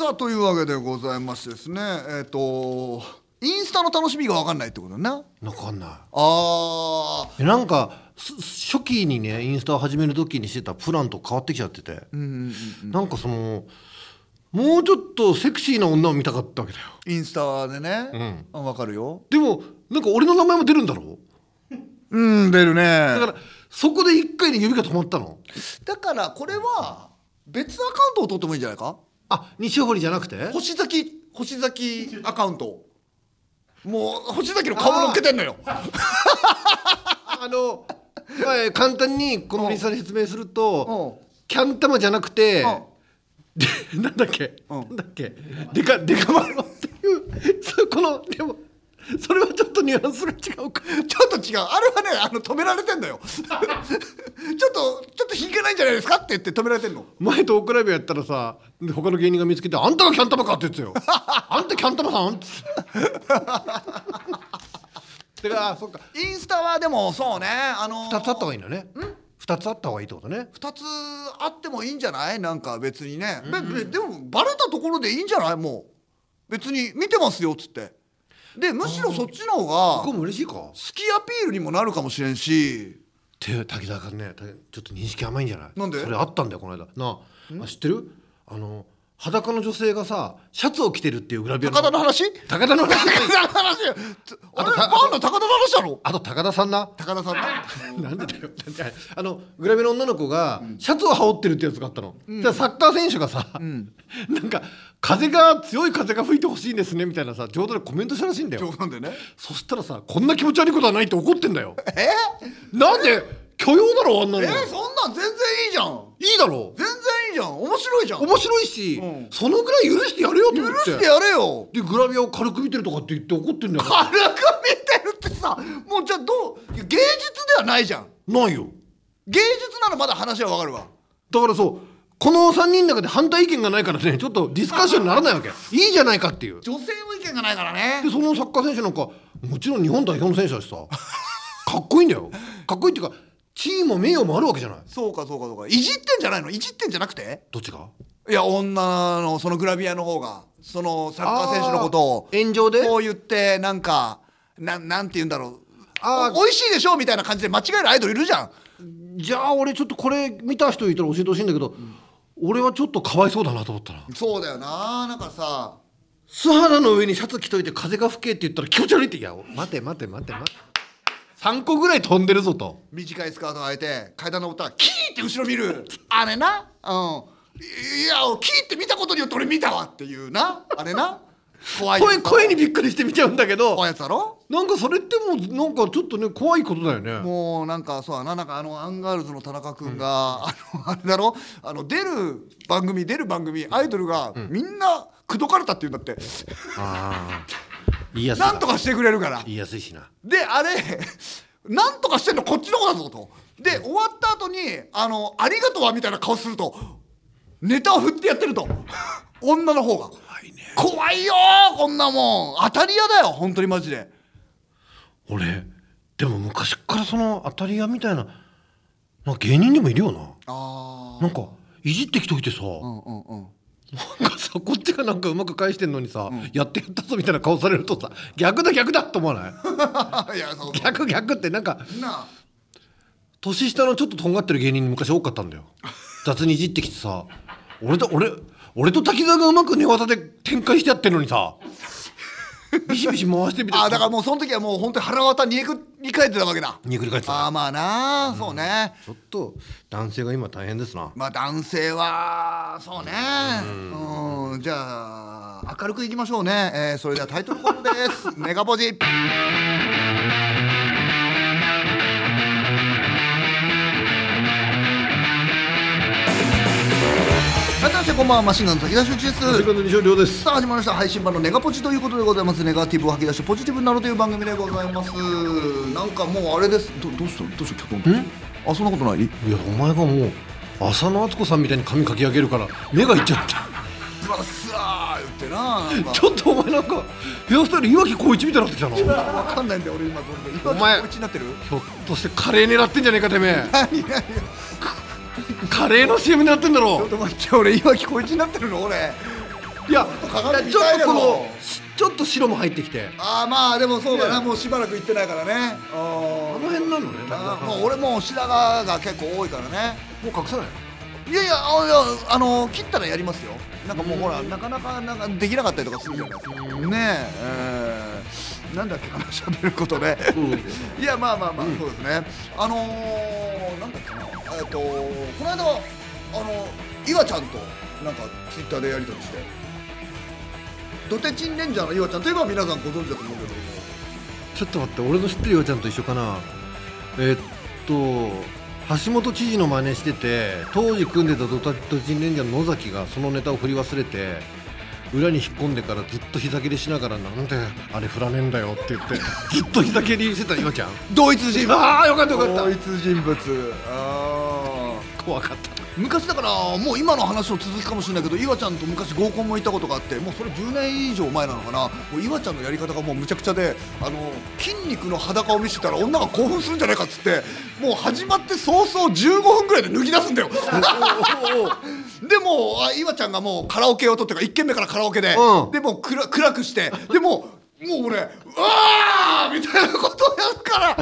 さあというわけでございましてですねえっ、とインスタの楽しみが分かんないってことね。あわかんない。あえなんかす初期にねインスタを始める時にしてたプランと変わってきちゃってて、なんかそのもうちょっとセクシーな女を見たかったわけだよ。インスタでね、うあ分かるよ。でもなんか俺の名前も出るんだろう？ん出るね。だからそこで一回で指が止まったの？だからこれは別アカウントを取ってもいいんじゃないか？あ西堀じゃなくて？星崎星崎アカウント。もう星崎の顔乗っけてんのよ。あの、まあ、簡単にこのリスナーに説明するとうん。キャンタマじゃなくてうん。でなんだっけ、うん。なんだっけ？デカデカマロっていうそうこのでも それはちょっとニュアンスが違うか。ちょっと違う。あれはねあの止められてんのよ。ちょっとちょっと引けないんじゃないですかって言って止められてんの。前トークライブやったらさで他の芸人が見つけて「あんたがキャンタマか」って言ってたよ「あんたキャンタマさん?」ってだからそっか。インスタはでもそうねあの2つあった方がいいんだね2つあった方がいいってことね。2つあってもいいんじゃない？なんか別にね、べべでもバレたところでいいんじゃない？もう。別に見てますよっつってでむしろそっちの方がここ好も嬉しいか？きアピールにもなるかもしれんし。って滝沢君ねたちょっと認識甘いんじゃない？なんで？それあったんだよこの間。なあ。あ知ってる？あの裸の女性がさシャツを着てるっていうグラビア高田の話？高田の話。高田の話。つあれバンの高田の話だろあと高田さんな？高田さんな？なんでだよあのグラビアの女の子がシャツを羽織ってるってやつがあったの、じゃあサッカー選手がさ、なんか風が強い風が吹いてほしいんですねみたいなさ冗談でコメントしたらしいんだよ。冗談でね。そしたらさこんな気持ち悪いことはないって怒ってんだよ。え？なんで許容だろあんなの。えそんなん全然いいじゃん。いいだろ。全然いいじゃん。面白いじゃん。面白いし、うん。そのぐらい許してやれよと思って。許してやれよ。でグラビアを軽く見てるとかって言って怒ってんだよ。軽く見てるってさもうじゃあどう芸術ではないじゃん。ないよ。芸術ならまだ話はわかるわ。だからそうこの3人の中で反対意見がないからねちょっとディスカッションにならないわけ。いいじゃないかっていう。女性の意見がないからね。でそのサッカー選手なんかもちろん日本代表の選手だしさ。かっこいいんだよ。かっこいいっていうか地位も名誉もあるわけじゃない。そうかそうかそうか。いじってんじゃないの？いじってんじゃなくて？どっちが？いや女のそのグラビアの方がそのサッカー選手のことを炎上で？こう言ってなんかなんなんて言うんだろう。あ美味しいでしょ？みたいな感じで間違えるアイドルいるじゃん。じゃあ俺ちょっとこれ見た人いたら教えてほしいんだけど、俺はちょっとかわいそうだなと思ったな。そうだよな。なんかさ素肌の上にシャツ着といて風が吹けって言ったら気持ち悪いって。いや待て待て待て待て。3個ぐらい飛んでるぞと。短いスカート履いて階段登ったらキーって後ろ見る。あれな？うん。いやキーって見たことによって俺見たわっていうな？あれな？怖い声声にびっくりして見ちゃうんだけど怖いやつだろ？なんかそれってもうなんかちょっとね怖いことだよね。もうなんかそうだな。なんかあのアンガールズの田中君が、あのあれだろ？あの出る番組出る番組アイドルがみんな口説かれたっていうんだって、ああな。んとかしてくれるから。言いやすいしな。であれなんとかしてんのこっちの方だぞと。で終わった後にあのありがとうはみたいな顔するとネタを振ってやってると。女の方が怖いよーこんなもん。当たり屋だよ本当にマジで。俺でも昔っからその当たり屋みたいななんか芸人でもいるよな。あなんかいじってきといてさ、あうんうんうん。なんかさこっちがなんかうまく返してんのにさ、やってやったぞみたいな顔されるとさ逆だ逆だと思わない？いやそう逆逆ってなんか年下のちょっととんがってる芸人昔多かったんだよ。雑にいじってきてさ。俺と俺俺と滝沢がうまく寝技で展開してやってんのにさ。ビシビシ回してみて。あだからもうその時はもう本当に腹渡にえくり返ってたわけだ。にくり返ってた。ああまあな、そうね。ちょっと男性が今大変ですな。まあ男性はそうね。うん。じゃあ明るくいきましょうね、えーそれではタイトルコールです。メガポジはい、どうしてこんばんはマシンガンの滝田修一ですセカンド二勝両ですさあ始まりました配信版のネガポジとい。うことでござい。ますネガティブを吐き出してポジティブになるとい。う番組でござい。ますなんかもうあれですどどうしたどうした脚本あそんなことない。い。やお前がもう浅野敦子さんみたい。に髪かき上げるから目がい。っちゃってうわすわー言ってななちょっとお前なんかヘアスタイル岩城光一みたい。になってきたのわかんない。んだよ俺今どれで今お前こっちになってるょっとしてカレー狙ってんじゃねえかてめえ何何カレーの CM 狙ってんだろちょっと待って俺今聞こえちになってるの俺。いや鏡ちょっとこのちょっと白も入ってきて。ああまあでもそうだなねもうしばらく行ってないからね。ああの辺なのねあもう俺もう白髪が結構多いからね。もう隠さないいやいやあいやあの切ったらやりますよ。なんかもうほらなかなかなんかできなかったりとかするじゃないですか。ねえ。えーなんだっけかな喋ることね。いやまあまあまあ、そうですね。あのー、なんだっけな。えっ、とこの間はあの岩ちゃんとなんかツイッターでやり取りして。ドテチンレンジャーの岩ちゃんといえば皆さんご存知だと思うけども。ちょっと待って俺の知ってるようちゃんと一緒かな？えっと橋本知事の真似してて当時組んでたドタドチンレンジャーの野崎がそのネタを振り忘れて裏に引っ込んでからずっと膝蹴りしながらなんであれ振らねえんだよって言って ずっと膝蹴りしてた岩ちゃん。同一人物。ああよかったよかった。同一人物。ああ怖かった。昔だからもう今の話の続きかもしれないけど岩ちゃんと昔合コンも行ったことがあってもうそれ10年以上前なのかな。もう岩ちゃんのやり方がもうむちゃくちゃであの筋肉の裸を見せてたら女が興奮するんじゃないかっつってもう始まって早々15分ぐらいで脱ぎ出すんだよ でもうあ岩ちゃんがもうカラオケを取ってから1軒目からカラオケで、うんでもう暗暗くしてでもうもう俺うわーみたいなことをやるから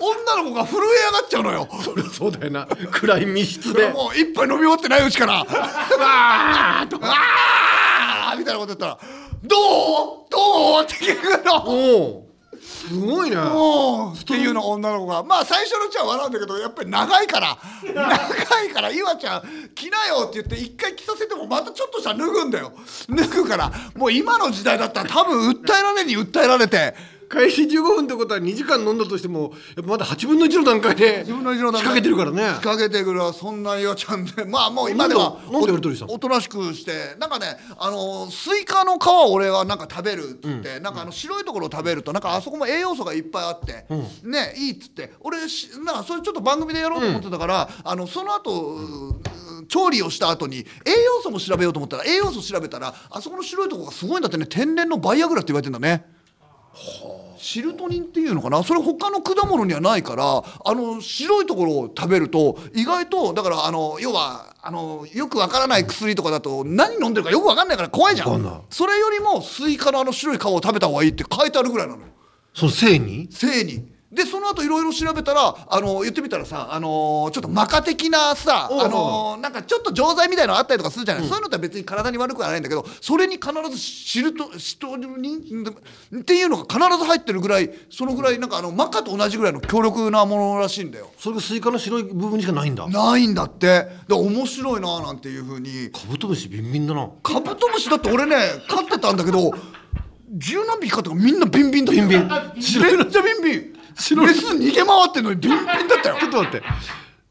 女の子が震え上がっちゃうのよ。そりゃそうだよな暗い密室でもう一杯飲み終わってないうちから「わー!」と「わー!」みたいなこと言ったら「どう？どう?」って聞くの。すごいねっていうの女の子が。まあ最初のうちは笑うんだけどやっぱり長いから。長いから。岩ちゃん着なよって言って一回着させてもまたちょっとしたら脱ぐんだよ。脱ぐから。もう今の時代だったら多分訴えられに訴えられて開始15分ってことは2時間飲んだとしてもやっぱまだ8分の1の段階で自分の一の仕掛けてるからね。仕掛けてくるわ。そんな岩ちゃんで。まあもう今ではおとなしくして。なんかねあのスイカの皮を俺はなんか食べるっつって、なんかあの白いところを食べるとなんかあそこも栄養素がいっぱいあって、ねいいっつって。俺しなんかそれちょっと番組でやろうと思ってたから、あのその後、うん調理をした後に栄養素も調べようと思ったら栄養素調べたらあそこの白いところがすごいんだってね。天然のバイアグラって言われてんだね。シルトニンっていうのかな？それ他の果物にはないからあの白いところを食べると意外とだからあの要はあのよくわからない薬とかだと何飲んでるかよくわかんないから怖いじゃん。それよりもスイカのあの白い皮を食べた方がいいって書いてあるぐらいなのよ。その性に？性にでその後いろいろ調べたらあの言ってみたらさあのちょっとマカ的なさあのなんかちょっと錠剤みたいなのあったりとかするじゃない、そういうのって別に体に悪くはないんだけどそれに必ずシルトシトニンっていうのが必ず入ってるぐらいそのぐらいなんかあのマカと同じぐらいの強力なものらしいんだよ。それがスイカの白い部分にしかないんだ。ないんだって。で面白いななんていうふうに。カブトムシビンビンだな。カブトムシだって俺ね飼ってたんだけど十何匹飼ったからみんなビンビンだったよ。ビンビン。めっちゃビンビンメス逃げ回ってんのにビンビンだったよ。ちょっと待って。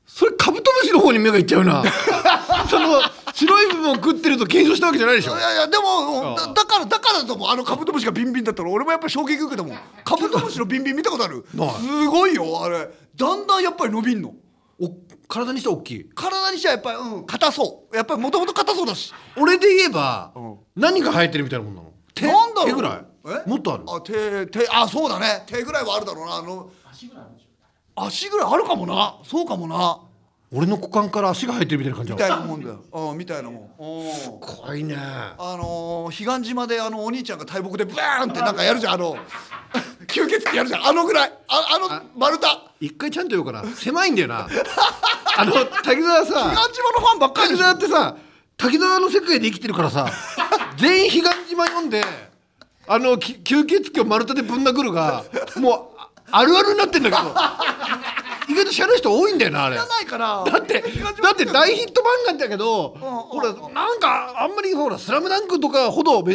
それカブトムシの方に目がいっちゃうな。その白い部分を食ってると検証したわけじゃないでしょ。いやいやでもあだだからだからだと思う。あのカブトムシがビンビンだったら俺もやっぱり衝撃受けたもん。カブトムシのビンビン見たことある？すごいよあれ。だんだんやっぱり伸びんの。お体にしては大きい。体にしてはやっぱりうん。硬そう。やっぱりもともと硬そうだし。俺で言えば、ん。何が生えてるみたいなもんなの？手なんだろう。手ぐらい？え？もっとある？あ手手あそうだね。手ぐらいはあるだろうな。あの足ぐらいあるかもな。そうかもな。俺の股間から足が生えてるみたいな感じみだたいなもんだよ。うんみたいなもん。うん怖いね。あのー、彼岸島であのお兄ちゃんが大木でバーンってなんかやるじゃんあの。吸血鬼やるじゃん。あのぐらい。ああの丸太。一回ちゃんと言おうかな。狭いんだよな。あの滝沢さ彼岸島のファンばっかり滝でしょ。沢ってさ滝沢の世界で生きてるからさ全員彼岸島読んであのき吸血鬼を丸太でぶん殴るがもうああるあるになってんだけど。意外と知らない人多いんだよなあれ。知らないから。だってだって大ヒット漫画だけど、んほらなんかあんまりほら「スラムダンクとかほどま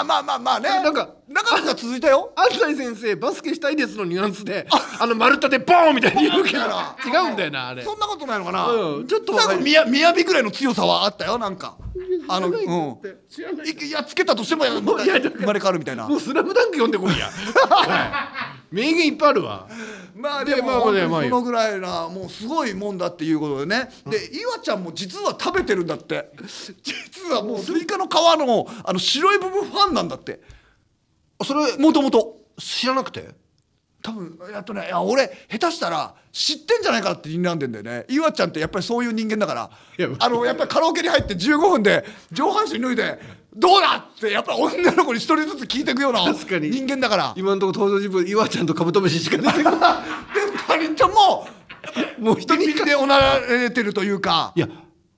あまあまあまあね。なんか長くが続いたよ。安西先生バスケしたいですのニュアンスであの丸太でボーンみたいに言うけど違うんだよなあれ。そんなことないのかな、うんちょっとみやびぐらいの強さはあったよなんかあのうん。いいやつけたとしても生まれ変わるみたいな。もう「スラムダンク読んでこいや、は い名言いっぱいあるわ。でまあでも、まあまあねまあそのぐらいなもうすごいもんだっていうことでね、で岩ちゃんも実は食べてるんだって。実はもうスイカの皮のあの白い部分ファンなんだって。あそれもともと知らなくて？多分やっとねいや俺下手したら知ってんじゃないかなって睨んでんだよね。岩ちゃんってやっぱりそういう人間だから。あのやっぱりカラオケに入って15分で上半身脱いで「どうだ!」ってやっぱり女の子に一人ずつ聞いていくような確かに。人間だから。で今のところ登場人物岩ちゃんとカブトムシしか出てこない。かりんちゃんももう一人でおなられてるというか。いや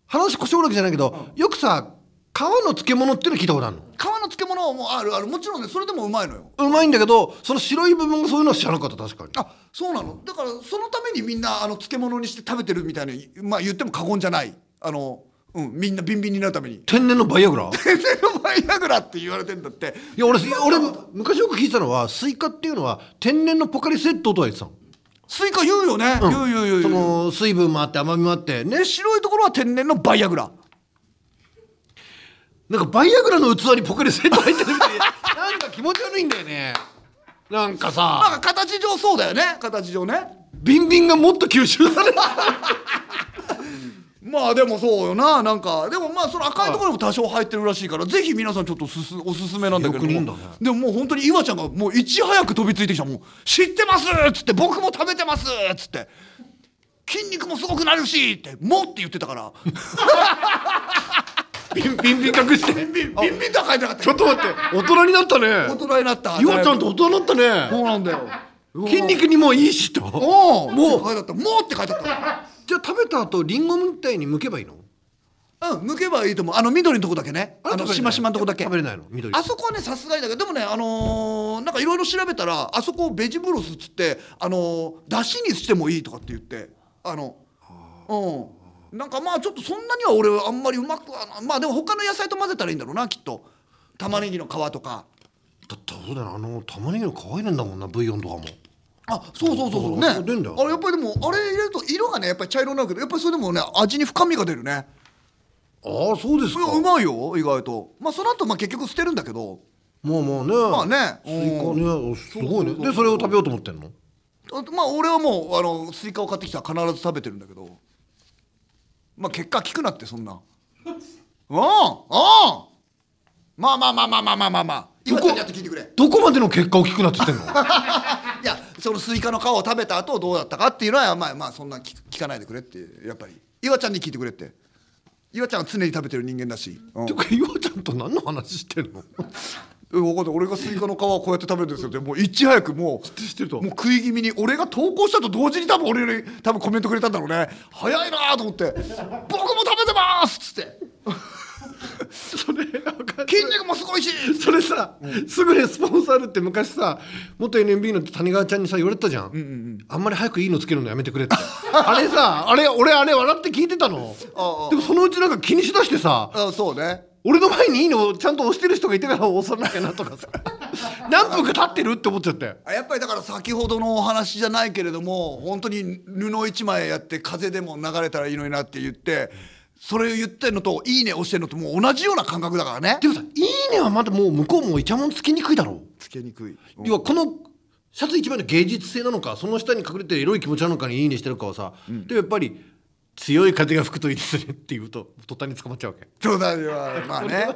話腰折るわけじゃないけど、よくさ皮の漬物っていうの聞いたことあるの？皮の漬物もあるある。もちろんねそれでもうまいのよ。うまいんだけどその白い部分がそういうのは知らなかった。確かに。あそうなの？だからそのためにみんなあの漬物にして食べてるみたいなまあ言っても過言じゃない。あの、うん、みんなビンビンになるために。天然のバイアグラ？い 天然のバイアグラって言われてんだって。や俺俺昔よく聞いてたのはスイカっていうのは天然のポカリスエットとは言ってたのスイカ言うよね、言う言う言うそ言う。の水分もあって甘みもあって。ねで白いところは天然のバイアグラなんかバイアグラの器にポカリスエット入ってるみたい。でなんか気持ち悪いんだよね。なんかなんさか形上そうだよね。形上ね。ビンビンがもっと吸収されるまあでもそうよな。なんかでもまあその赤いところも多少入ってるらしいからぜひ皆さんちょっとすすおすすめなんだけれども。ね。でももう本当に岩ちゃんがもういち早く飛びついてきたもう「知ってます!」っつって「僕も食べてます!」っつって「筋肉もすごくなるし!」って「も」って言ってたからビンビンビン隠して。ビンビンビンビンとは書いてなかった。ちょっと待って。大人になった大ね人になった。岩ちゃんと大人になったね。そうなんだよ。筋肉にもいいしと。おおもう。書いてあった「も」って書いてあった。じゃあ食べた後リンゴみたいに剥けばいいの？うん剥けばいいと思う。あの緑のとこだけね。あのしましまのとこだけ。食べれないの？緑。あそこはねさすがにだけど。でもねあのーなんかいろいろ調べたらあそこをベジブロスっつってあのーだしにしてもいいとかって言って。あのうんなんかまあちょっとそんなには俺あんまりうまくはなまあでも他の野菜と混ぜたらいいんだろうなきっと。玉ねぎの皮とか。だってそうだよなあの玉ねぎの皮入れんだもんなブイヨンとかも。あそうそうそうそうあねあれやっぱりでもあれ入れると色がねやっぱり茶色になるけどやっぱりそれでもね味に深みが出るね。ああそうですか。うまいよ意外と。まあその後まあ結局捨てるんだけど。まあまあね。まあね。スイカねすごいね。でそれを食べようと思ってんの？あまあ俺はもうあのスイカを買ってきたら必ず食べてるんだけどまあ結果聞くなってそんな。うんうん。まあまあまあまあまあまあまあまあ。岩ちゃんにやって聞いてくれ。いどこまでの結果を聞くなって言ってんの？やそのスイカの皮を食べた後どうだったかっていうのはまあまあそんな聞聞かないでくれってやっぱり。岩ちゃんに聞いてくれって。岩ちゃんは常に食べてる人間だし、うん。てか岩ちゃんと何の話してんの？え分かんない。俺がスイカの皮をこうやって食べるんですよ。ってもういち早くもう知ってると。もう食い気味に俺が投稿したと同時に多分俺に多分コメントくれたんだろうね。早いなと思って「僕も食べてます!」っつって。それわか「筋肉もすごいし!」それさ、すぐレスポンスあるって昔さ元 NMB の谷川ちゃんにさ言われてたじゃん,、あんまり早くいいのつけるのやめてくれって。あれさあれ俺あれ笑って聞いてたの。ああ。でもそのうちなんか気にしだしてさあそうね俺の前にいいのをちゃんと押してる人がいてから押さなきゃなとかさ。何分か経ってるって思っちゃって。あやっぱりだから先ほどのお話じゃないけれども本当に布一枚やって風でも流れたらいいのになって言ってそれを言ってんのと「いいね」押してんのともう同じような感覚だからね。でもさ「いいね」はまだもう向こうもイチャモンつきにくいだろつけにくい。要はこのシャツ一枚の芸術性なのかその下に隠れてるエロい気持ちなのかに「いいね」してるかはさ、でもやっぱり強い風が吹くといいですねって言うと途端に捕まっちゃうわけ。そうだよ。まあね。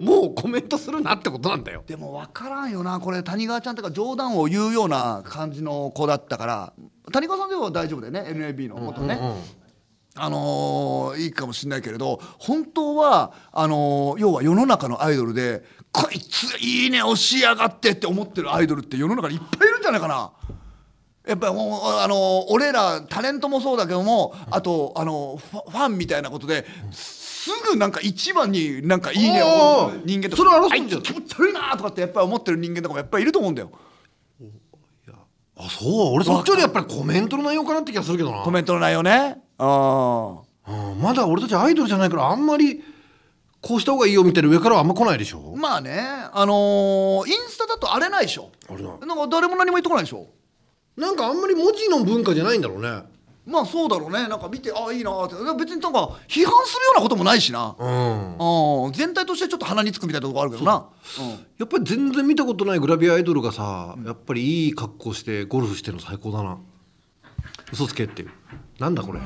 もうコメントするなってことなんだよ。でも分からんよな。これ谷川ちゃんとか冗談を言うような感じの子だったから谷川さんでは大丈夫だよね？NAB の元ね、あのーいいかもしれないけれど本当はあのー要は世の中のアイドルでこいついいね押しやがってって思ってるアイドルって世の中にいっぱいいるんじゃないかな。やっぱりもうあの俺らタレントもそうだけどもあとあのファンみたいなことですぐなんか一番になんかいいねを人間とか。それ争あいうんじゃんつ気持ち悪いなとかってやっぱり思ってる人間とかもやっぱりいると思うんだよ。あそう。俺そっちよりやっぱりコメントの内容かなって気がするけどな。コメントの内容ね。あうん。まだ俺たちアイドルじゃないからあんまりこうした方がいいよみたいな上からはあんま来ないでしょ。まあね。あのーインスタだと荒れないでしょ。あれななんか誰も何も言ってこないでしょなんかあんまり文字の文化じゃないんだろうね。まあそうだろうね。なんか見てああいいなって。別になんか批判するようなこともないしな。うん。うん。全体としてちょっと鼻につくみたいなところあるけどな。う。ん。やっぱり全然見たことないグラビアアイドルがさ、やっぱりいい格好してゴルフしてるの最高だな。嘘つけっていうなんだこれ。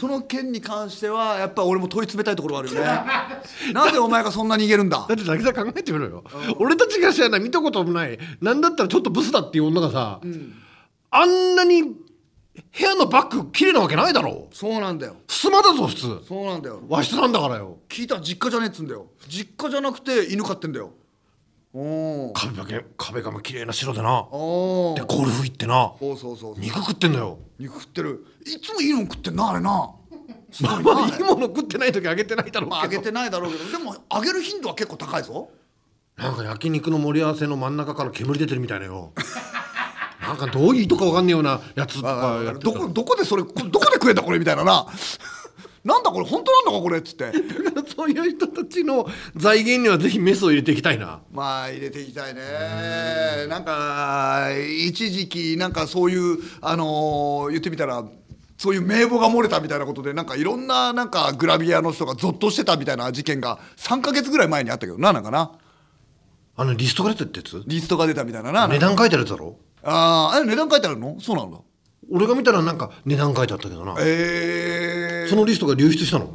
その件に関してはやっぱ俺も問い詰めたいところはあるよね。なぜお前がそんなに逃げるんだ？だって滝沢考えてみろよ。俺たちが知らない見たこともないなんだったらちょっとブスだっていう女がさ、あんなに部屋のバッグ綺麗なわけないだろそうなんだよ。襖だぞ普通。そうなんだよ。和室なんだからよ。聞いたら実家じゃねえっつうんだよ。実家じゃなくて犬飼ってんだよ壁がけ壁が綺麗な白でな。おでゴルフ行ってな。そうそうそう肉食ってんだよ。肉食ってる。いつもいいの食ってんなあれな。まあまあいいもの食ってない時あげてないだろうまああけど、げてないだろうけど。でもあげる頻度は結構高いぞ。なんか焼肉の盛り合わせの真ん中から煙出てるみたいなよ。なんかどういう意図かわかんねえようなやつとかどこどこでそれこどこで食えんだこれみたいなななんだこれ本当なんだかこれっつって。そういう人たちの財源にはぜひメスを入れていきたいな。まあ入れていきたいね。なんか一時期なんかそういうあのー言ってみたらそういう名簿が漏れたみたいなことでなんかいろんななんかグラビアの人がゾッとしてたみたいな事件が3か月ぐらい前にあったけどななんかな。あのリストが出てるってやつ？リストが出たみたいなな値段書いてあるやつだろ？あああれ値段書いてあるの？そうなんだ。俺が見たらなんか値段書いてあったけどな。ええそのリストが流出したの？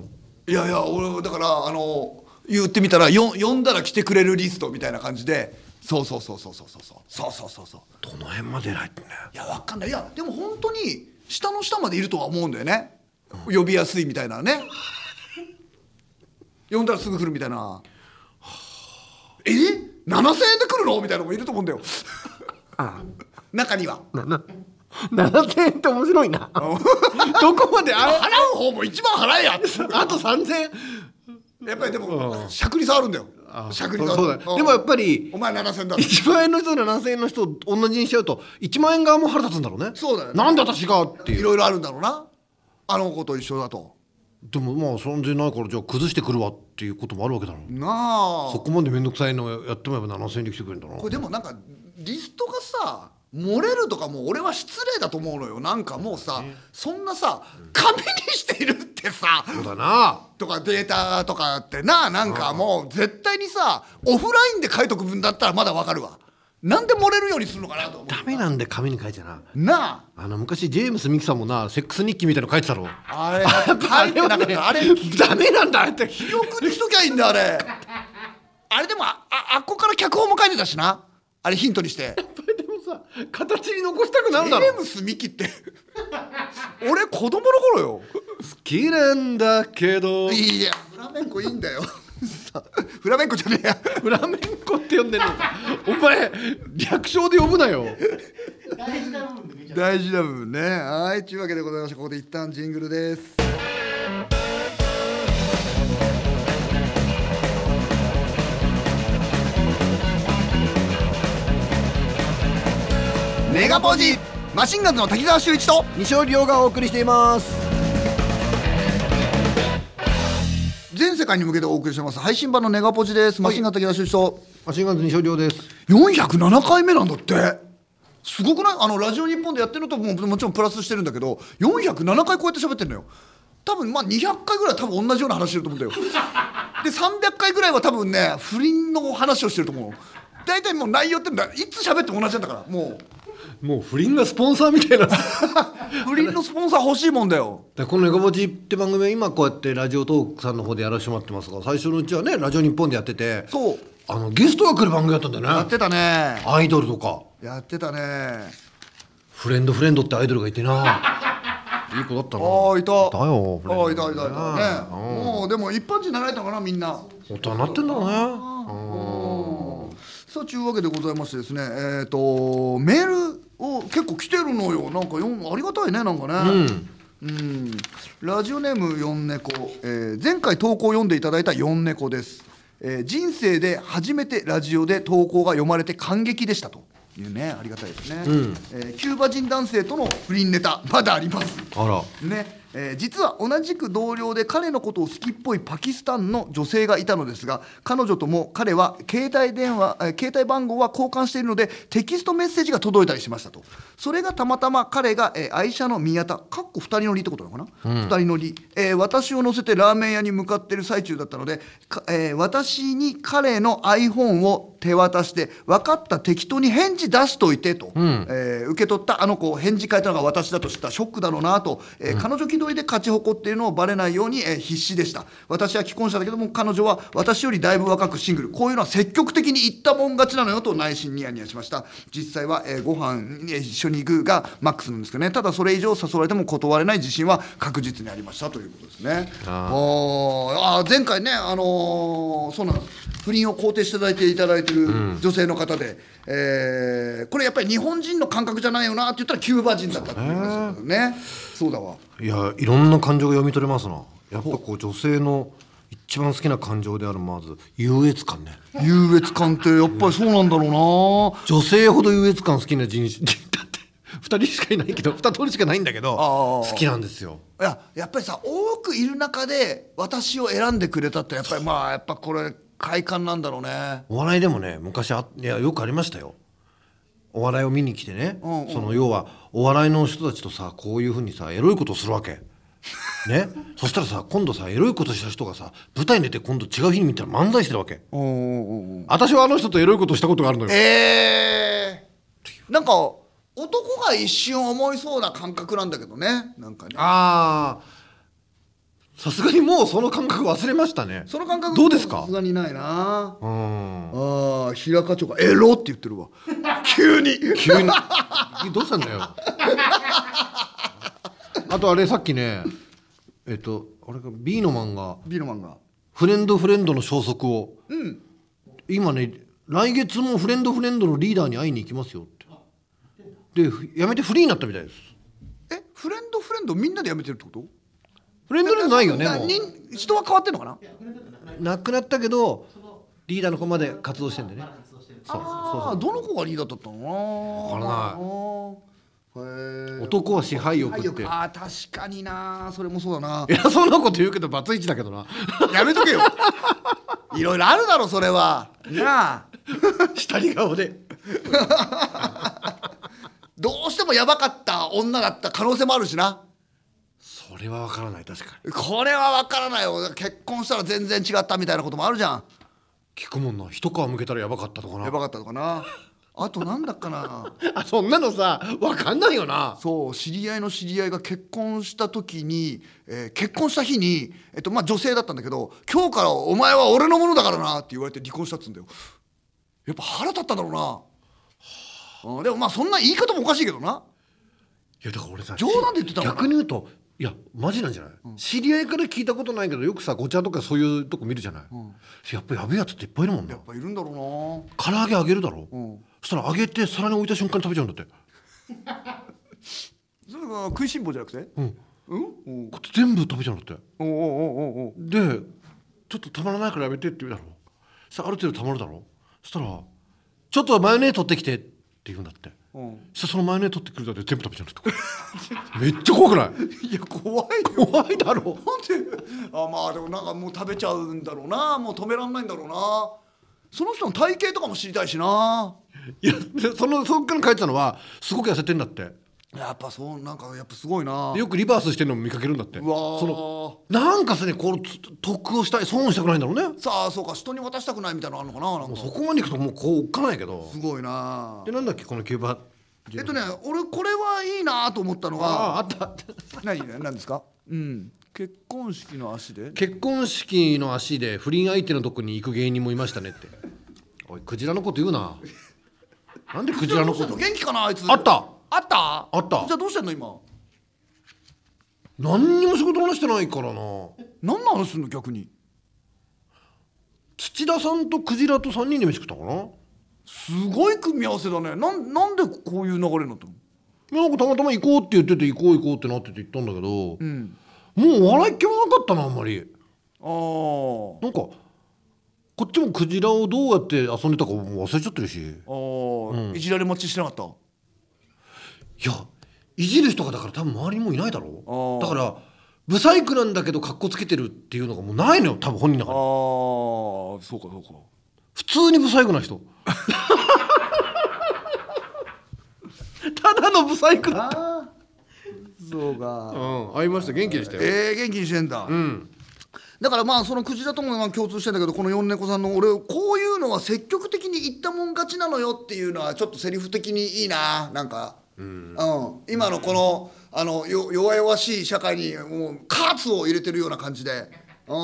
いやいや俺だからあの言ってみたらよ呼んだら来てくれるリストみたいな感じでそうそうそうそうそうそうそうそうそうそうそう。どの辺まで偉いってね。いやわかんない。いやでも本当に下の下までいるとは思うんだよね。呼びやすいみたいなね。呼んだらすぐ来るみたいな。え？7000円で来るの？みたいなのもいると思うんだよ。中には。なな7000円って面白いな。どこまであ払う方も一番払えや。あと3000円。やっぱりでもしゃくり触るんだよ。しゃくり触そうるだでもやっぱりお前7000円だ1万円の人と7000円の人を同じにしちゃうと1万円側も腹立つんだろうね。そうだよね。なんで私がっていう。いろいろあるんだろうな。あの子と一緒だと。でもまあ3000円ないからじゃあ崩してくるわっていうこともあるわけだろなあ。そこまで面倒くさいのやってもやっぱ7000円で来てくれるんだな。これでもなんかリストがさ漏れるとかも俺は失礼だと思うのよ。なんかもうさそんなさ紙にしているってさそうだな。とかデータとかってななんかもう絶対にさオフラインで書いとく分だったらまだわかるわ。なんで漏れるようにするのかなと思う。ダメなんで紙に書いてな。なあ。あの昔ジェームス・ミキさんもなセックス日記みたいなの書いてたろ。あれ書いてなかった。あれダメなんだあれって。記憶にしときゃいいんだよあれ。あれでもあああっこから脚本も書いてたしな。あれヒントにしてさ形に残したくなるだろジェームス・ミキって。俺子供の頃よ。好きなんだけど。いやフラメンコいいんだよ。さフラメンコじゃねえや。フラメンコって呼んでんのか。お前略称で呼ぶなよ。大事な部分ね。はいというわけでございましてここで一旦ジングルですメガポージ。マシンガンズの滝沢秀一と。西尾亮がお送りしています。全世界に向けてお送りしてます。配信版のネガポジです。マシンガンズ滝沢秀一と。マシンガンズ西尾亮です。407回目なんだって。すごくない？あのラジオ日本でやってるのとももちろんプラスしてるんだけど407回こうやって喋ってるのよ。多分まあ200回ぐらいは多分同じような話してると思うんだよ。で300回ぐらいは多分ね不倫の話をしてると思う。大体もう内容ってんだ。いつ喋っても同じなんだからももう不倫がスポンサーみたいな。う 不倫のスポンサー欲しいもんだよ。でこの「ネガポジ」って番組は今こうやってラジオトークさんの方でやらせてもらってますが最初のうちはねラジオ日本でやっててそう。あのゲストが来る番組だったんだよね。やってたね。アイドルとか。やってたね。フレンドフレンドってアイドルがいてな。いい子だったな。ああいた。だよああいたいたいた。ねもうでも一般人になられたのかなみんな。大人になってんだねさあというわけでございましてですねえっ、とメールを結構来てるのよ。なんかよんありがたいねなんかね。うん、ラジオネーム四猫、えー前回投稿を読んでいただいた四猫です、えー人生で初めてラジオで投稿が読まれて感激でしたと。いうねありがたいですね、えーキューバ人男性との不倫ネタまだあります。あら。ねえー実は同じく同僚で彼のことを好きっぽいパキスタンの女性がいたのですが彼女とも彼は携帯電話、えー携帯番号は交換しているのでテキストメッセージが届いたりしましたと。それがたまたま彼が、えー愛車の宮田かっこ2人乗りってことなのかな、2人乗り、えー私を乗せてラーメン屋に向かっている最中だったので、かえー私に彼の iPhone を手渡して分かった適当に返事出しといてと、えー受け取ったあの子返事書いたのが私だと知った。ショックだろうなと、えー彼女気取りで勝ち誇っているのをバレないように、えー必死でした。私は既婚者だけども彼女は私よりだいぶ若くシングル。こういうのは積極的に言ったもん勝ちなのよと内心ニヤニヤしました。実際は、えーご飯に一緒に行くがマックスなんですけどね。ただそれ以上誘われても断れない自信は確実にありました。ということですね。ああー前回ねあのーそうなんです。不倫を肯定していただいていただいてる女性の方で、えーこれやっぱり日本人の感覚じゃないよなって言ったらキューバ人だったって言いましたけどね。そうだわ。いやいろんな感情が読み取れますな。やっぱこう女性の一番好きな感情であるまず優越感ね。優越感ってやっぱりそうなんだろうな。女性ほど優越感好きな人種だって2人しかいないけど2通りしかないんだけど好きなんですよ。いややっぱりさ多くいる中で私を選んでくれたってやっぱりまあやっぱこれ快感なんだろうね。お笑いでもね昔あいやよくありましたよ。お笑いを見に来てね、うんうん。その要はお笑いの人たちとさこういうふうにさエロいことをするわけ。ね。そしたらさ今度さエロいことした人がさ舞台に出て今度違う日に見たら漫才してるわけ。私はあの人とエロいことをしたことがあるのよ。えー、なんか男が一瞬思いそうな感覚なんだけどね。なんかね。ああさすがにもうその感覚忘れましたね。その感覚どうですか？さすがにないな。うん。ああ平課長がエロって言ってるわ。急に。急に。どうしたんだよ。あとあれさっきねえっとあれか B の漫画。ビーノマンがフレンドフレンドの消息を。うん。今ね来月もフレンドフレンドのリーダーに会いに行きますよって。でふやめてフリーになったみたいです。えフレンドフレンドみんなでやめてるってこと？フレンドじゃないよねもう。な人人は変わってんのかな？亡くなったけどリーダーの子まで活動してんでね。そうああどの子がリーダーだったの？かわからな男は支配欲って。ああ確かにな。それもそうだな。偉そうなこと言うけどバツイチだけどな。やめとけよ。いろいろあるだろそれは。なあ。下り顔で。どうしてもやばかった女だった可能性もあるしなそれはわからない確かに。これは分からないよ。結婚したら全然違ったみたいなこともあるじゃん。聞くもんな。一皮むけたらやばかったとかな。やばかったのかな。あとなんだっかな。あ そんなのさわかんないよな。そう知り合いの知り合いが結婚した時に、えー結婚した日に、えっとまあ、女性だったんだけど「今日からお前は俺のものだからな」って言われて離婚したっつうんだよ。やっぱ腹立ったんだろうな、うん、でもまあそんな言い方もおかしいけどな。いやだから俺さ冗談で言ってたのかな。逆に言うといやマジなんじゃない、知り合いから聞いたことないけどよくさごちゃとかそういうとこ見るじゃない、やっぱやべえやつっていっぱいいるもんな。やっぱいるんだろ唐揚げあげるだろ、うなうん。そしたら揚げて皿に置いた瞬間に食べちゃうんだって。それが食いしん坊じゃなくて？うん。うん？うん。こ全部食べちゃうんだって。おうおうおうおでちょっとたまらないからやめてって言うだろそしたらある程度たまるだろそしたらちょっとマヨネーズ取ってきてって言うんだってうん。そしたらそのマヨネーズ取ってくるだけで全部食べちゃうめっちゃ怖くない？いや怖いよ。怖いだろ。なんで？あまあでもなんかもう食べちゃうんだろうな。もう止めらんないんだろうな。その人の体型とかも知りたいしな。いやでそのそっから書いてたのはすごく痩せてんだってやっぱそうなんかやっぱすごいな。でよくリバースしてるのも見かけるんだって。うわー。そのなんかさねこうつ得をしたい損したくないんだろうね。さあそうか人に渡したくないみたいなのあるのかななんか。もうそこまでいくともうこうおっかないけど。すごいな。でなんだっけこのキューバえっとね俺これはいいなと思ったのあがああったあった。何何ですか？うん。結婚式の足で？結婚式の足で不倫相手のとこに行く芸人もいましたねって。おいクジラのこと言うな。なんでクジラのこと元気かなあいつ。あったあった？あった。じゃあどうしてんの今？何にも仕事話してないからな。何の話すんの逆に？土田さんとクジラと3人で飯食ったかな。いすごい組み合わせだね。なんなんでこういう流れになったの？やなんかたまたま行こうって言ってて行こう行こうってなってて行ったんだけど、うん。もう笑い気もなかったなあんまり。ああなんかこっちもクジラをどうやって遊んでたか忘れちゃってるし。いあー、いじられ待ちしてなかった？やいじる人がだから多分周りにもいないだろあー。だからブサイクなんだけど格好つけてるっていうのがもうないのよ多分本人のああ中にそうかそうか。普通にブサイクな人。ただのブサイクだったああそうか。うん会いました。元気でしたよ。えー、元気にしてんだ、うん。だからまあそのクジラともまあ共通してんだけどこの四猫さんの俺こういうのは積極的に言ったもん勝ちなのよっていうのはちょっとセリフ的にいいななんか、うん。今のこのあのよ弱々しい社会にもうカーツを入れてるような感じで、うん、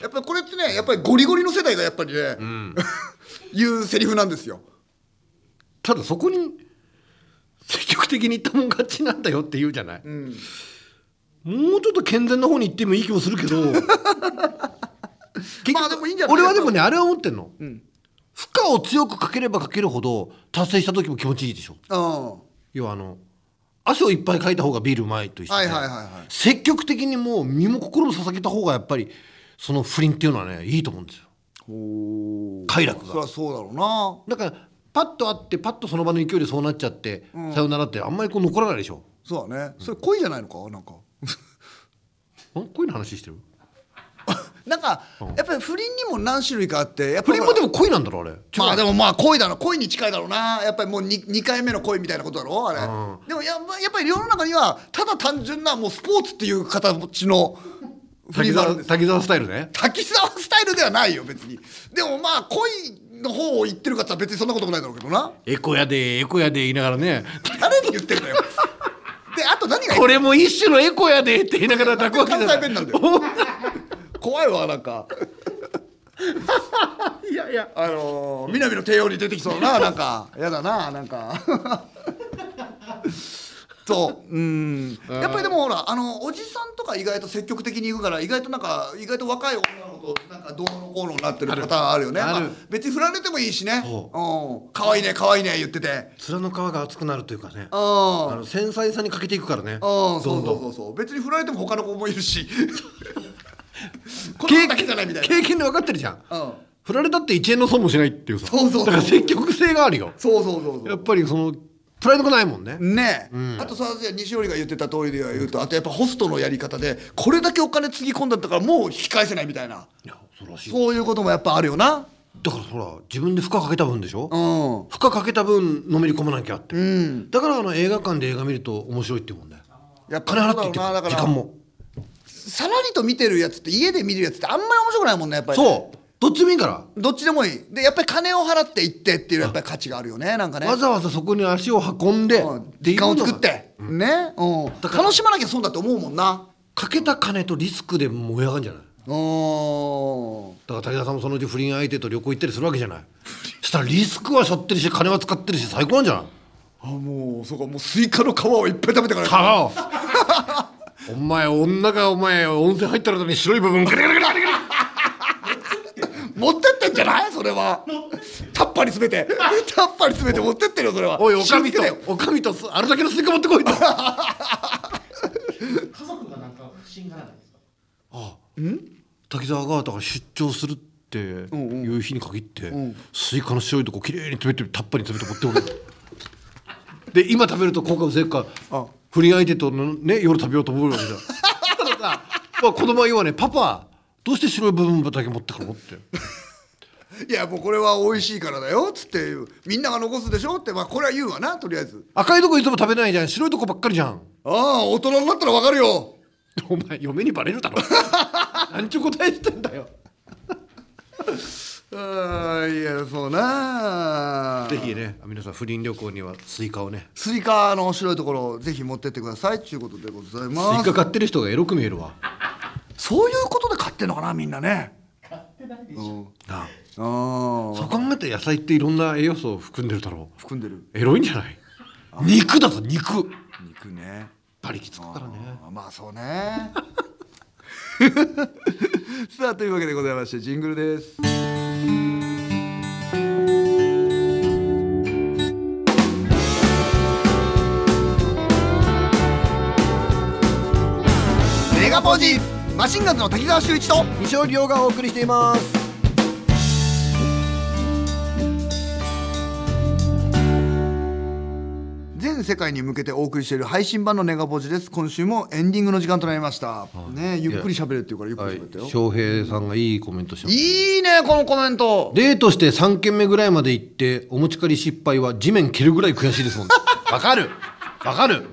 やっぱりこれってねやっぱりゴリゴリの世代がやっぱりね、言うセリフなんですよ。ただそこに積極的に言ったもん勝ちなんだよって言うじゃない、もうちょっと健全な方に行ってもいい気もするけど。結局まあでもいいんじゃない？俺はでもねあれは思ってんの、負荷を強くかければかけるほど達成した時も気持ちいいでしょ。うん要はあの汗をいっぱいかいた方がビールうまいと一緒で、はいはいはいはい。積極的にもう身も心も捧げた方がやっぱりその不倫っていうのはねいいと思うんですよ。快楽が。そりゃそうだろうな。だからパッと会ってパッとその場の勢いでそうなっちゃって、さよならってあんまりこう残らないでしょ。そうだね。それ恋じゃないのか？なんか。んこういうの話してる？なんかやっぱり不倫にも何種類かあってやっぱり不倫もでも恋なんだろあれ。まあでもまあ恋だな恋に近いだろうな。やっぱりもう 2, 2回目の恋みたいなことだろあれ、でもやっぱやっぱり世の中にはただ単純なもうスポーツっていう形の不倫滝沢滝沢スタイルね。滝沢スタイルではないよ別に。でもまあ恋の方を言ってる方は別にそんなこともないだろうけどな。エコやでエコやで言いながらね。誰に言ってんだよ。であと何がこれも一種のエコやでって言いながら抱くわけじゃない関西弁なんだよ怖いわなんか。いやいや。あのー、南の帝王に出てきそうだななんか。やだななんか。そううん。やっぱりでもほらあのおじさんとか意外と積極的に行くから意外となんか意外と若い女の子となんかどうのこうのになってるパターンあるよね。まあ、別に振られてもいいしね。そう。ん。可愛いね可愛いね言ってて。面の皮が厚くなるというかね。うん。あの繊細さに欠けていくからね。うんどそうそうんそうそう。別に振られても他の子もいるし この子だけじゃないみたいな。経験で分かってるじゃん。うん。振られたって1円の損もしないっていうさ。そうそうそう。だから積極性があるよ。そうそうそうそう。やっぱりそのプライドがないもんね。ねえ、あとさ西織が言ってた通りでは言うとあとやっぱホストのやり方でこれだけお金つぎ込んだったからもう引き返せないみたいな。いや恐ろしいそういうこともやっぱあるよな。だからほら自分で負荷かけた分でしょ？うん。負荷かけた分のめり込まなきゃって、ん。だからあの映画館で映画見ると面白いっていうもんだよやっぱ金払っていって時間もさらりと見てるやつって家で見るやつってあんまり面白くないもんねやっぱりそう。どっちでもいいから。どっちでもいい。でやっぱり金を払って行ってっていうやっぱり価値があるよねなんかね。わざわざそこに足を運んで、うん。時間を作って、ね、うん、楽しまなきゃ損だって思うもんな。かけた金とリスクで燃え上がるんじゃない？うん。だから武田さんもそのうち不倫相手と旅行行ったりするわけじゃない。したらリスクは背負ってるし金は使ってるし最高なんじゃない？あもうそうか。もうスイカの皮をいっぱい食べてから。はあお前女がお前温泉入ったらに白い部分ガリガリガリガリガリ持ってってんじゃない？それは。タッパーに詰めて。タッパーに詰めて。持ってってるよそれは。おいおかみとおかみとすあれだけのスイカ持ってこいと。家族がなんか不審がらないですか？滝沢がだから出張するっていう日に限って、スイカの白いとこきれいに詰めてタッパーに詰めて持っておるで今食べると効果薄いか。らあ不倫相手とのね夜食べようと思うわけじゃん。たださ、まあ、子供は言うわねパパどうして白い部分だけ持ってくるのって。いやもうこれは美味しいからだよっつってみんなが残すでしょって。まあこれは言うわなとりあえず。赤いとこいつも食べないじゃん。白いとこばっかりじゃん。ああ大人になったらわかるよ。お前嫁にバレるだろ。何ちゅう答えしてんだよああいやそうなぜひね皆さん不倫旅行にはスイカをね。スイカの白いところをぜひ持ってってください。ということでございます。スイカ買ってる人がエロく見えるわ。そういうことで買ってんのかなみんなね。買ってないでしょ。なあ。ああそう考えて野菜っていろんな栄養素を含んでるだろ。う含んでる。エロいんじゃない？肉だぞ肉。肉ね。馬力つくからね。あまあそうね。さあというわけでございましてジングルですメガポージ。マシンガンズの滝沢秀一と。西尾亮がお送りしています。全世界に向けてお送りしている配信版のネガポジです。今週もエンディングの時間となりました、ねゆっくり喋れっていうからゆっくはいり喋ったよ、翔平さんがいいコメントしてます。いいねこのコメント。デートして3軒目ぐらいまで行ってお持ち帰り失敗は地面蹴るぐらい悔しいですもんわかる。わかる。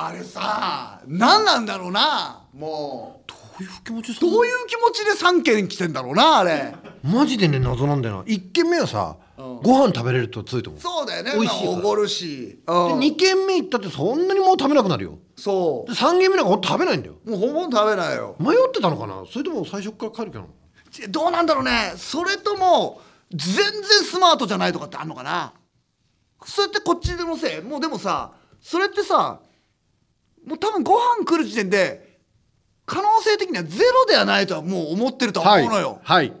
あれさ何なんだろうなもう。どういう気持ちですか？どういう気持ちで3軒来てんだろうなあれ。マジでね謎なんだよな。1軒目はさ、うん。ご飯食べれるとついと思う。そうだよね。美味しいおごるし、でうん。2軒目行ったってそんなにもう食べなくなるよ。そで3軒目なんかほんと食べないんだよ。うもうほぼ食べないよ。迷ってたのかな？それとも最初から帰るかな？ちどうなんだろうね。それとも全然スマートじゃないとかってあんのかな？そうやってこっちでのせいもうでもさそれってさもう多分ご飯来る時点で可能性的にはゼロではないとはもう思ってるとは思うのよ、はい。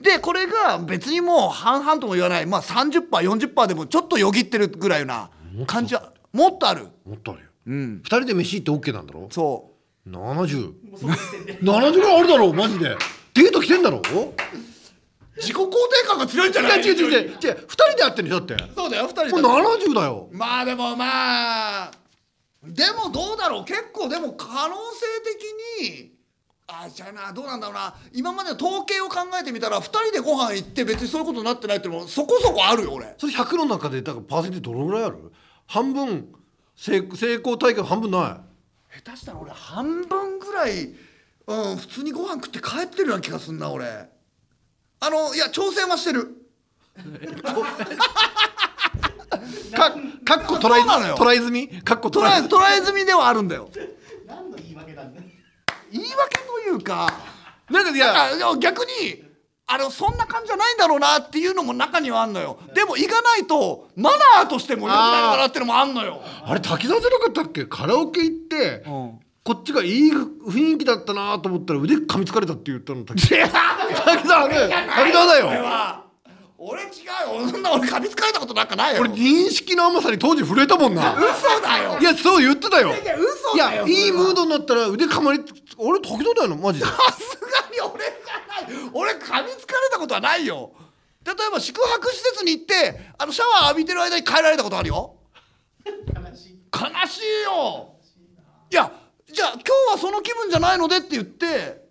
でこれが別にもう半々とも言わない。まあ 30%40% でもちょっとよぎってるぐらいな感じはもっとある。もっとある。よ。うん。2人で飯行って OK なんだろ？そ7070もう。その時点でぐらいあるだろマジで。デート来てんだろう？自己肯定感が強いんじゃ違うない違う違う違う。2人で会ってんでしょだって。そうだよ2人で。70だよ。まあでもまあでもどうだろう？結構でも可能性的にあじゃあなどうなんだろうな。今までの統計を考えてみたら2人でご飯行って別にそういうことになってないってのもそこそこあるよ俺。それ100の中でだからパーセンテージどのぐらいある？半分成成功体験半分ない？下手したら俺半分ぐらい、うん、普通にご飯食って帰ってるような気がすんな俺。あのいや挑戦はしてる かかっこトライトライ済み？かっこトトライトライ済みではあるんだよ。何の言い訳なんだよ。言い訳というかなんかいや逆にあのそんな感じじゃないんだろうなっていうのも中にはあんのよ。でも行かないとマナーとしても良くないのかなっていうのもあんのよ。あれ滝沢じゃなかったっけ？カラオケ行って、ん。こっちがいい雰囲気だったなと思ったら腕噛みつかれたって言ったの滝沢。ね滝沢だ俺よ。は俺違うよ。そんな俺噛みつかれたことなんかないよ。俺認識の甘さに当時震えたもんな。嘘だよ。いやそう言ってたよ。いや嘘だよいやいいムードドになったら腕噛まれ俺滝沢だよなマジで。さすがに俺じゃない。俺噛みつかれたことはないよ。例えば宿泊施設に行ってあのシャワー浴びてる間に帰られたことあるよ。悲しい悲しいよ。いやじゃあ今日はその気分じゃないのでって言って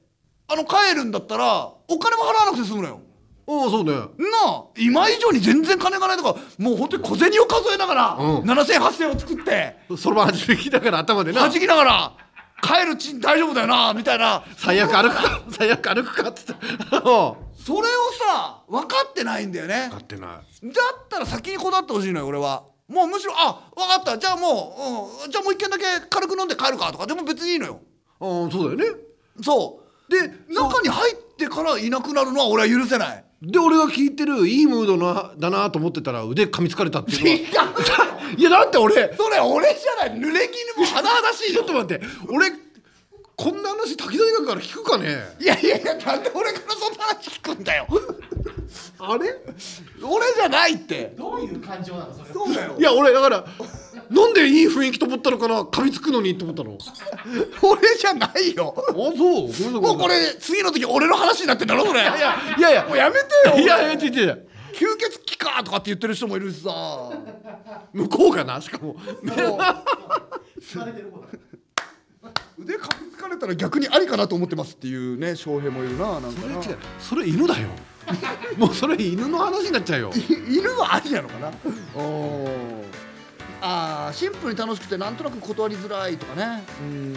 あの帰るんだったらお金も払わなくて済むのよおおそうね。なあ今以上に全然金がないとかもう本当に小銭を数えながら、うん。70008000を作ってその場弾きながら頭でな。弾きながら帰るち大丈夫だよなみたいな。最悪歩くか 最悪歩くかっつって。分それをさ分かってないんだよね。かってない。だったら先にこだわってほしいのよ俺は。もうむしろあ分かった。じゃあもう、うん、じゃあもう一軒だけ軽く飲んで帰るかとかでも別にいいのよ。ああそうだよね。そう。で中に入ってからいなくなるのは俺は許せないで俺が聞いてるいいムードなだなと思ってたら腕噛みつかれたっていうのは。いやだって俺それ俺じゃない。濡れ衣も甚だしいよちょっと待って俺こんな話滝大学から聞くかね？いやいやいやなんで俺からそんな話聞くんだよ。あれ？俺じゃないって。どういう感情なのそれ。そうだよ。いや俺だからなんでいい雰囲気と思ったのかな噛みつくのにと思ったの？俺じゃないよ。あそう。もうこれ次の時俺の話になってんだろそれ。いやいやいや。もうやめてよいやいや違う違う吸血鬼かとかって言ってる人もいるしさ。向こうがなしかも。疲れてること腕かみつかれたら逆にありかなと思ってますっていうね翔平もいるななんかな。それ犬だよ。もうそれ犬の話になっちゃうよ。い犬はありなのかな。おーあーシンプルに楽しくてなんとなく断りづらいとかね。うん。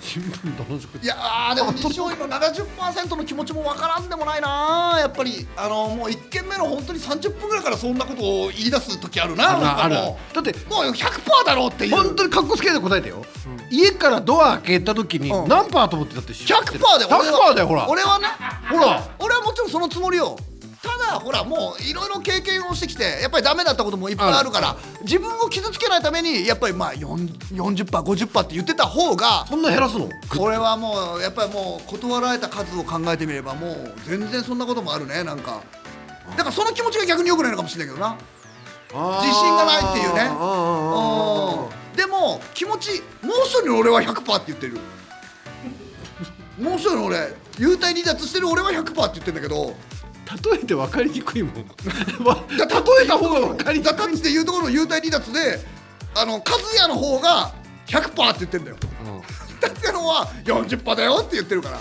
新聞楽しくて。いやーでも西尾井の70%の気持ちもわからんでもないなやっぱりあのもう1軒目の本当に30分ぐらいからそんなことを言い出す時あるな。あるだってうもう100%だろうっていう。本当に格好つけて答えてよ、家からドア開けた時にうん。何パーと思ってたって知ってる？100%で俺は。100%だよほら。俺はね。ほら。俺はもちろんそのつもりよほらもういろいろ経験をしてきてやっぱりダメだったこともいっぱいある。から自分を傷つけないためにやっぱりまあ 40%50% って言ってた方がそんな減らすの？これはもうやっぱりもう断られた数を考えてみればもう全然そんなこともあるねなんか。だからその気持ちが逆に良くないのかもしれないけどな。自信がないっていうね。でも気持ちもう一人の俺は100%って言ってる。もう一人の俺幽体離脱してる俺は100%って言ってるんだけど例えて分かりにくいもん。わ 例えた方が分かりにくい。だタッチで言うところの幽体離脱であの和也の方が100%って言ってんだよ。達也の方は40%だよって言ってるから。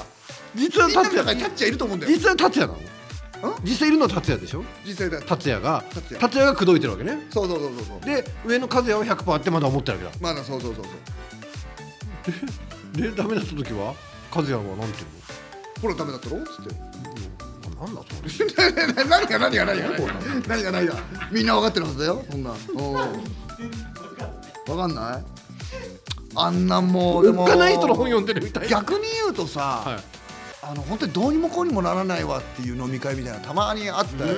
実は達也中にタッチはいると思うんだよ。実は達也なの？実際いるのは達也でしょ？実際だ達也が。達也。達也が口説いてるわけね。そうそうそうそうそう。で上の和也は100%ってまだ思ってるわけまだそうそうそうそう。だ でダメだった時は和也はなんてほらダメだったろ？っつって。いうのなんだそれ何が何が何が？何が何が？みんな分かってるはずだよ。そんな。んうん分かんない？あんなんもうでも。ない人の本読んでるみたい。な逆に言うとさ、はい。あの本当にどうにもこうにもならないわっていう飲み会みたいなのたまにあったり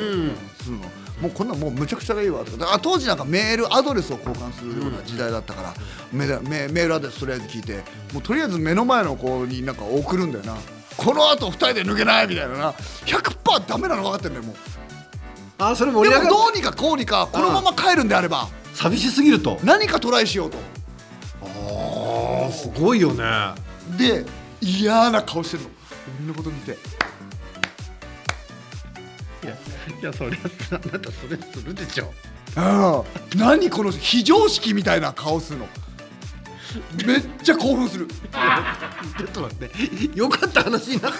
するの、もうこんなんもうむちゃくちゃがいいわとか。あ当時なんかメールアドレスを交換するような時代だったから、メメメールアドレスとりあえず聞いてもうとりあえず目の前の子になんか送るんだよなこのあと2人で抜けないみたいなな。100%ダメなの分かってるんだよもう。あそれ盛りでも上がる。どうにかこうにかこのまま帰るんであれば。寂しすぎると。何かトライしようと。ああすごいよね。で嫌な顔してるの。俺のこと見て。いやいやそりゃあなたそれするでしょ。うん何この非常識みたいな顔するのめっちゃ興奮する。ちょっと待って。よかった話になって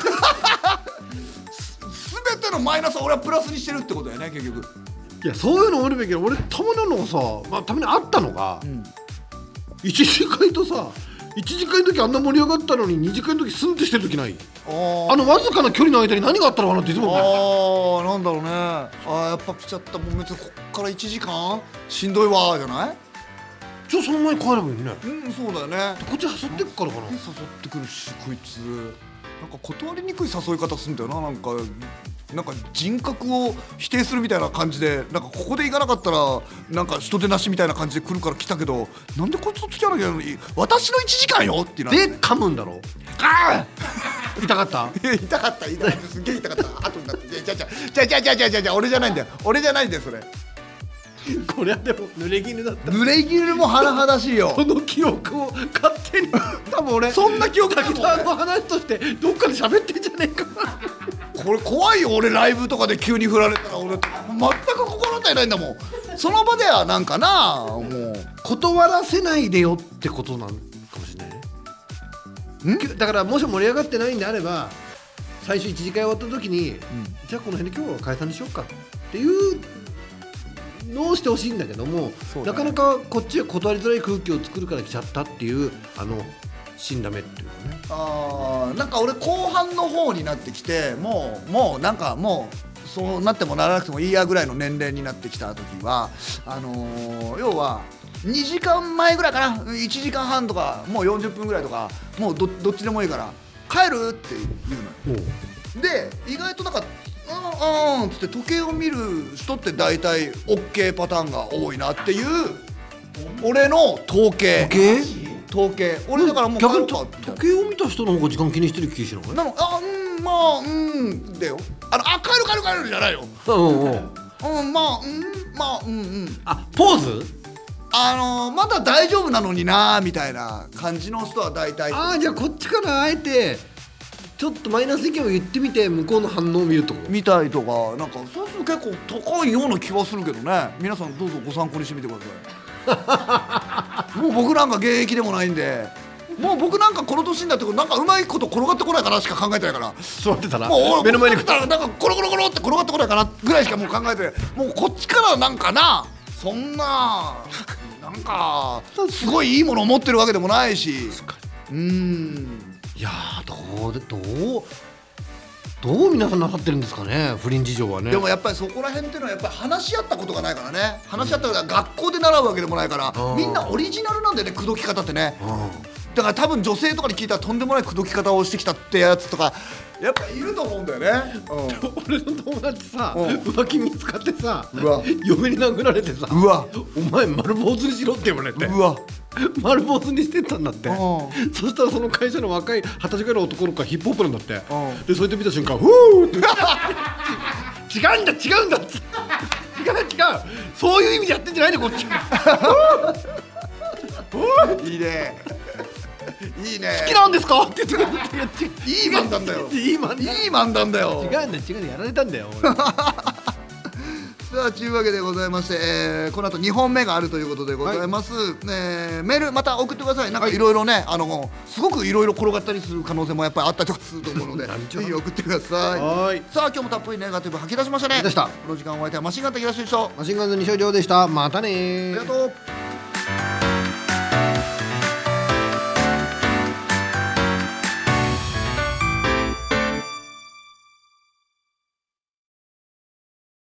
全てのマイナスを俺はプラスにしてるってことだよね結局。いやそういうのおるべきだ。俺たまにあるのがさ、まあ、たまにあったのが、一次会とさ一次会の時あんな盛り上がったのに二次会の時スンってしてる時ない？ああのわずかな距離の間に何があったのかなっていつも思う。あーなんだろうね。あーやっぱ来ちゃった。もう別にこっから1時間？しんどいわじゃない？じゃあその前に帰ればいいね。うんそうだよね。こっち誘ってくからかな。誘ってくるしこいつ。なんか断りにくい誘い方するんだよな。なんかなんか人格を否定するみたいな感じで。なんかここで行かなかったらなんか人手なしみたいな感じで来るから来たけどなんでこいつと付き合わなきゃいけないの？に私の1時間よ？っていうのはで噛むんだろ？あ 痛かった？痛かった痛かった。すっげえ痛かった。後になって。じゃあじゃあじゃあじゃあじゃあじゃあじゃあ俺じゃないんだよ。俺じゃないんだよそれ これはでも濡れ衣だった。濡れ衣も甚だしいよ。この記憶を勝手に。多分俺。そんな記憶滝沢の話としてどっかで喋ってんじゃねえか。これ怖いよ。俺ライブとかで急に振られたら俺全く心当たりないんだもん。その場ではなんかなもう。断らせないでよってことなんかもしれないね。だからもし盛り上がってないんであれば最初一次会終わった時に、じゃあこの辺で今日は解散にしようかっていうのをしてほしいんだけども、ね。なかなかこっちは断りづらい空気を作るから来ちゃったっていうあの死んだ目っていうかね。あーなんか俺後半の方になってきてもうもうなんかもうそうなってもならなくてもいいやぐらいの年齢になってきた時はあのー要は2時間前ぐらいかな？1時間半とかもう40分ぐらいとかもうどどっちでもいいから帰るって言うのよ。で意外となんか「うんうん」っつって時計を見る人って大体 OK パターンが多いなっていう俺の統計。計？統計。俺だからもう帰逆に時計を見た人の方が時間気にしてる気しない？なのあうんまあうんだよ。あのあ帰る帰る帰るじゃないようんうんうん。うんまあうんまあうんうん。あポーズ？あのーまだ大丈夫なのになみたいな感じの人は大体。ああじゃあこっちからあえてちょっとマイナス意見を言ってみて向こうの反応を見るとみたいとかなんかそうすると結構高いような気はするけどね。皆さんどうぞご参考にしてみてください。もう僕なんか現役でもないんで。もう僕なんかこの年になってなんかうまいこと転がってこないかなしか考えてないから。座ってたらもう俺目の前に僕だったらなんかコロコロコロって転がってこないかなぐらいしかもう考えてない。もうこっちからなんかな。そんななんかすごいいいものを持ってるわけでもないし。うーんいやーどうでどうどう皆さんなさってるんですかね不倫事情はね。でもやっぱりそこら辺っていうのはやっぱり話し合ったことがないからね。話し合ったことが学校で習うわけでもないからうん。みんなオリジナルなんだよね口説き方ってね。うんだから多分女性とかに聞いたらとんでもない口説き方をしてきたってやつとかやっぱいると思うんだよね、俺の友達さうん。浮気見つかってさうわ。嫁に殴られてさうわ。お前丸坊主にしろって言われて。うわ。丸坊主にしてったんだって。うそしたらその会社の若い二十歳ぐらいの男の子がヒップホップなんだって。うん。でそうやって見た瞬間「ふーって。違うんだ違うんだ」って。違う違う。そういう意味でやってんじゃないねこっち。いいねいいね。好きなんですか？って言っていい漫談だよ。いい漫談。だよ。違うんだ違うんだやられたんだよ俺。さあというわけでございまして、えーこの後2本目があるということでございます、えーメールまた送ってください。なんかい。ろいろね、あのすごくいろいろ転がったりする可能性もやっぱりあったりとかすると思うのでぜひ送ってください。はーい。さあ今日もたっぷりネガティブ吐き出しましたね。この時間お相手はマシンガン的なしでしたあマシンガンズ西尾亮でした。またねー。りがとう